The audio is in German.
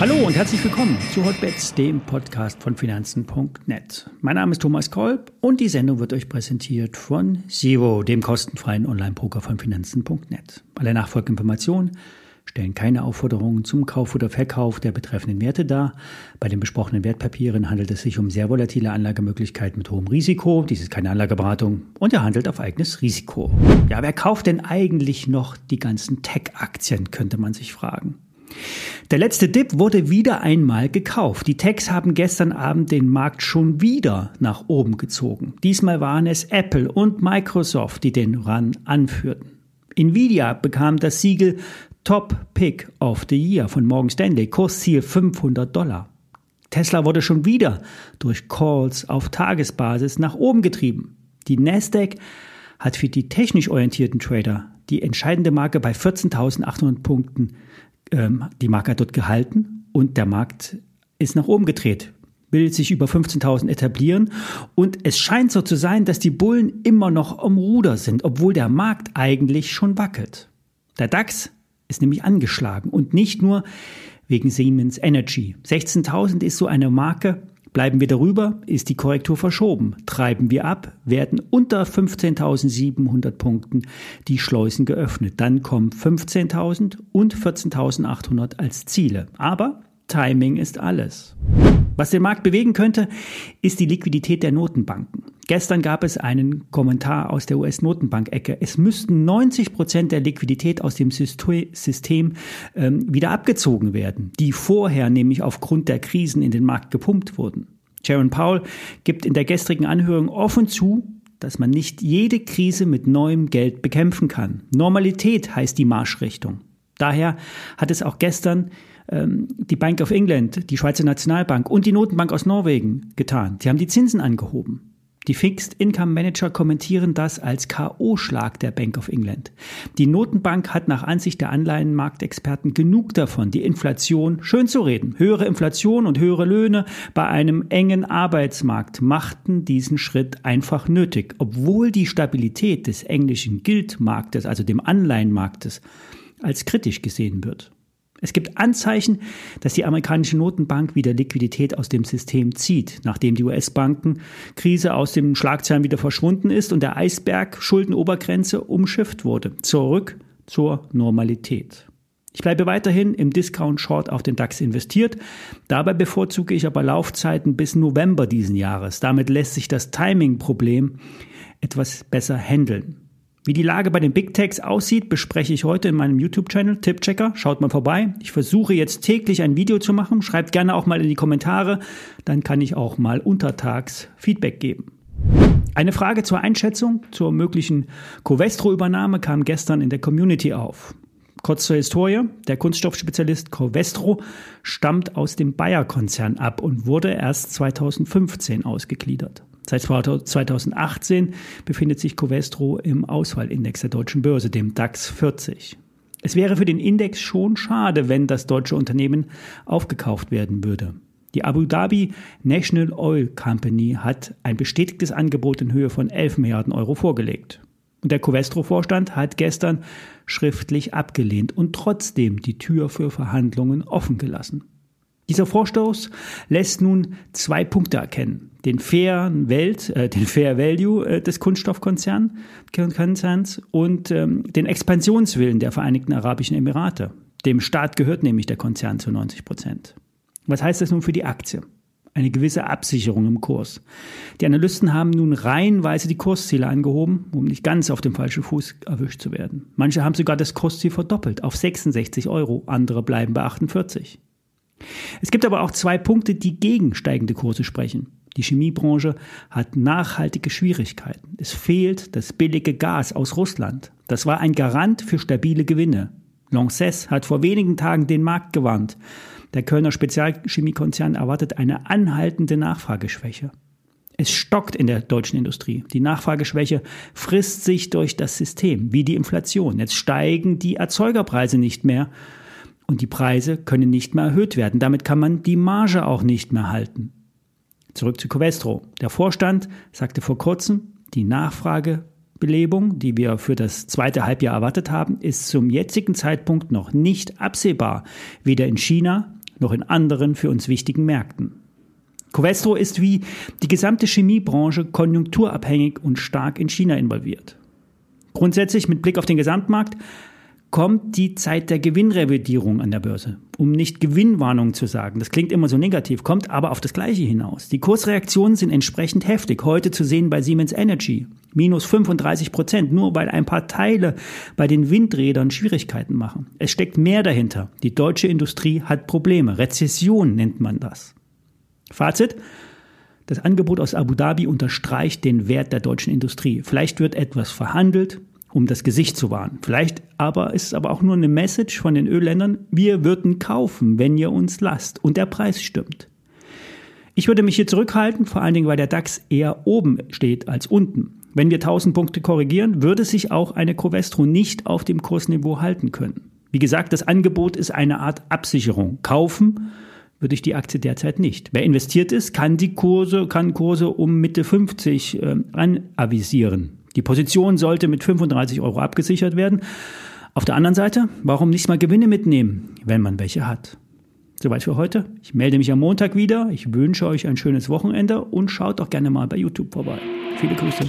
Hallo und herzlich willkommen zu Hotbets, dem Podcast von Finanzen.net. Mein Name ist Thomas Kolb und die Sendung wird euch präsentiert von Zero, dem kostenfreien Online-Poker von Finanzen.net. Alle nachfolgenden Informationen stellen keine Aufforderungen zum Kauf oder Verkauf der betreffenden Werte dar. Bei den besprochenen Wertpapieren handelt es sich um sehr volatile Anlagemöglichkeiten mit hohem Risiko. Dies ist keine Anlageberatung und er handelt auf eigenes Risiko. Ja, wer kauft denn eigentlich noch die ganzen Tech-Aktien, könnte man sich fragen. Der letzte Dip wurde wieder einmal gekauft. Die Techs haben gestern Abend den Markt schon wieder nach oben gezogen. Diesmal waren es Apple und Microsoft, die den Run anführten. Nvidia bekam das Siegel Top Pick of the Year von Morgan Stanley, Kursziel 500 Dollar. Tesla wurde schon wieder durch Calls auf Tagesbasis nach oben getrieben. Die Nasdaq hat für die technisch orientierten Trader die entscheidende Marke bei 14.800 Punkten ähm, die Marke dort gehalten und der Markt ist nach oben gedreht, will sich über 15.000 etablieren und es scheint so zu sein, dass die Bullen immer noch am Ruder sind, obwohl der Markt eigentlich schon wackelt. Der DAX ist nämlich angeschlagen und nicht nur wegen Siemens Energy. 16.000 ist so eine Marke, Bleiben wir darüber, ist die Korrektur verschoben. Treiben wir ab, werden unter 15.700 Punkten die Schleusen geöffnet. Dann kommen 15.000 und 14.800 als Ziele. Aber Timing ist alles. Was den Markt bewegen könnte, ist die Liquidität der Notenbanken. Gestern gab es einen Kommentar aus der US-Notenbank-Ecke. Es müssten 90 Prozent der Liquidität aus dem System ähm, wieder abgezogen werden, die vorher nämlich aufgrund der Krisen in den Markt gepumpt wurden. Sharon Powell gibt in der gestrigen Anhörung offen zu, dass man nicht jede Krise mit neuem Geld bekämpfen kann. Normalität heißt die Marschrichtung. Daher hat es auch gestern ähm, die Bank of England, die Schweizer Nationalbank und die Notenbank aus Norwegen getan. Sie haben die Zinsen angehoben. Die Fixed Income Manager kommentieren das als KO-Schlag der Bank of England. Die Notenbank hat nach Ansicht der Anleihenmarktexperten genug davon, die Inflation schön zu reden. Höhere Inflation und höhere Löhne bei einem engen Arbeitsmarkt machten diesen Schritt einfach nötig, obwohl die Stabilität des englischen Guildmarktes, also dem Anleihenmarktes, als kritisch gesehen wird. Es gibt Anzeichen, dass die amerikanische Notenbank wieder Liquidität aus dem System zieht, nachdem die US-Bankenkrise aus den Schlagzeilen wieder verschwunden ist und der Eisberg Schuldenobergrenze umschifft wurde. Zurück zur Normalität. Ich bleibe weiterhin im Discount Short auf den DAX investiert. Dabei bevorzuge ich aber Laufzeiten bis November diesen Jahres. Damit lässt sich das Timing-Problem etwas besser handeln. Wie die Lage bei den Big Techs aussieht, bespreche ich heute in meinem YouTube-Channel Tippchecker. Schaut mal vorbei. Ich versuche jetzt täglich ein Video zu machen. Schreibt gerne auch mal in die Kommentare. Dann kann ich auch mal untertags Feedback geben. Eine Frage zur Einschätzung zur möglichen Covestro-Übernahme kam gestern in der Community auf. Kurz zur Historie. Der Kunststoffspezialist Covestro stammt aus dem Bayer-Konzern ab und wurde erst 2015 ausgegliedert. Seit 2018 befindet sich Covestro im Auswahlindex der deutschen Börse, dem DAX 40. Es wäre für den Index schon schade, wenn das deutsche Unternehmen aufgekauft werden würde. Die Abu Dhabi National Oil Company hat ein bestätigtes Angebot in Höhe von 11 Milliarden Euro vorgelegt. Und der Covestro-Vorstand hat gestern schriftlich abgelehnt und trotzdem die Tür für Verhandlungen offen gelassen. Dieser Vorstoß lässt nun zwei Punkte erkennen. Den fairen Welt, äh, den Fair Value äh, des Kunststoffkonzerns und ähm, den Expansionswillen der Vereinigten Arabischen Emirate. Dem Staat gehört nämlich der Konzern zu 90 Prozent. Was heißt das nun für die Aktie? Eine gewisse Absicherung im Kurs. Die Analysten haben nun reihenweise die Kursziele angehoben, um nicht ganz auf dem falschen Fuß erwischt zu werden. Manche haben sogar das Kursziel verdoppelt auf 66 Euro, andere bleiben bei 48. Es gibt aber auch zwei Punkte, die gegen steigende Kurse sprechen. Die Chemiebranche hat nachhaltige Schwierigkeiten. Es fehlt das billige Gas aus Russland. Das war ein Garant für stabile Gewinne. Lanxess hat vor wenigen Tagen den Markt gewarnt. Der Kölner Spezialchemiekonzern erwartet eine anhaltende Nachfrageschwäche. Es stockt in der deutschen Industrie. Die Nachfrageschwäche frisst sich durch das System, wie die Inflation. Jetzt steigen die Erzeugerpreise nicht mehr und die Preise können nicht mehr erhöht werden. Damit kann man die Marge auch nicht mehr halten. Zurück zu Covestro. Der Vorstand sagte vor kurzem, die Nachfrage Belebung, die wir für das zweite Halbjahr erwartet haben, ist zum jetzigen Zeitpunkt noch nicht absehbar, weder in China noch in anderen für uns wichtigen Märkten. Covestro ist wie die gesamte Chemiebranche konjunkturabhängig und stark in China involviert. Grundsätzlich mit Blick auf den Gesamtmarkt kommt die Zeit der Gewinnrevidierung an der Börse. Um nicht Gewinnwarnung zu sagen, das klingt immer so negativ, kommt aber auf das Gleiche hinaus. Die Kursreaktionen sind entsprechend heftig. Heute zu sehen bei Siemens Energy. Minus 35 Prozent, nur weil ein paar Teile bei den Windrädern Schwierigkeiten machen. Es steckt mehr dahinter. Die deutsche Industrie hat Probleme. Rezession nennt man das. Fazit. Das Angebot aus Abu Dhabi unterstreicht den Wert der deutschen Industrie. Vielleicht wird etwas verhandelt, um das Gesicht zu wahren. Vielleicht aber ist es aber auch nur eine Message von den Ölländern, wir würden kaufen, wenn ihr uns lasst und der Preis stimmt. Ich würde mich hier zurückhalten, vor allen Dingen, weil der DAX eher oben steht als unten. Wenn wir 1000 Punkte korrigieren, würde sich auch eine Covestro nicht auf dem Kursniveau halten können. Wie gesagt, das Angebot ist eine Art Absicherung. Kaufen würde ich die Aktie derzeit nicht. Wer investiert ist, kann die Kurse, kann Kurse um Mitte 50 äh, anavisieren. Die Position sollte mit 35 Euro abgesichert werden. Auf der anderen Seite, warum nicht mal Gewinne mitnehmen, wenn man welche hat? Soweit für heute. Ich melde mich am Montag wieder. Ich wünsche euch ein schönes Wochenende und schaut doch gerne mal bei YouTube vorbei. Viele Grüße.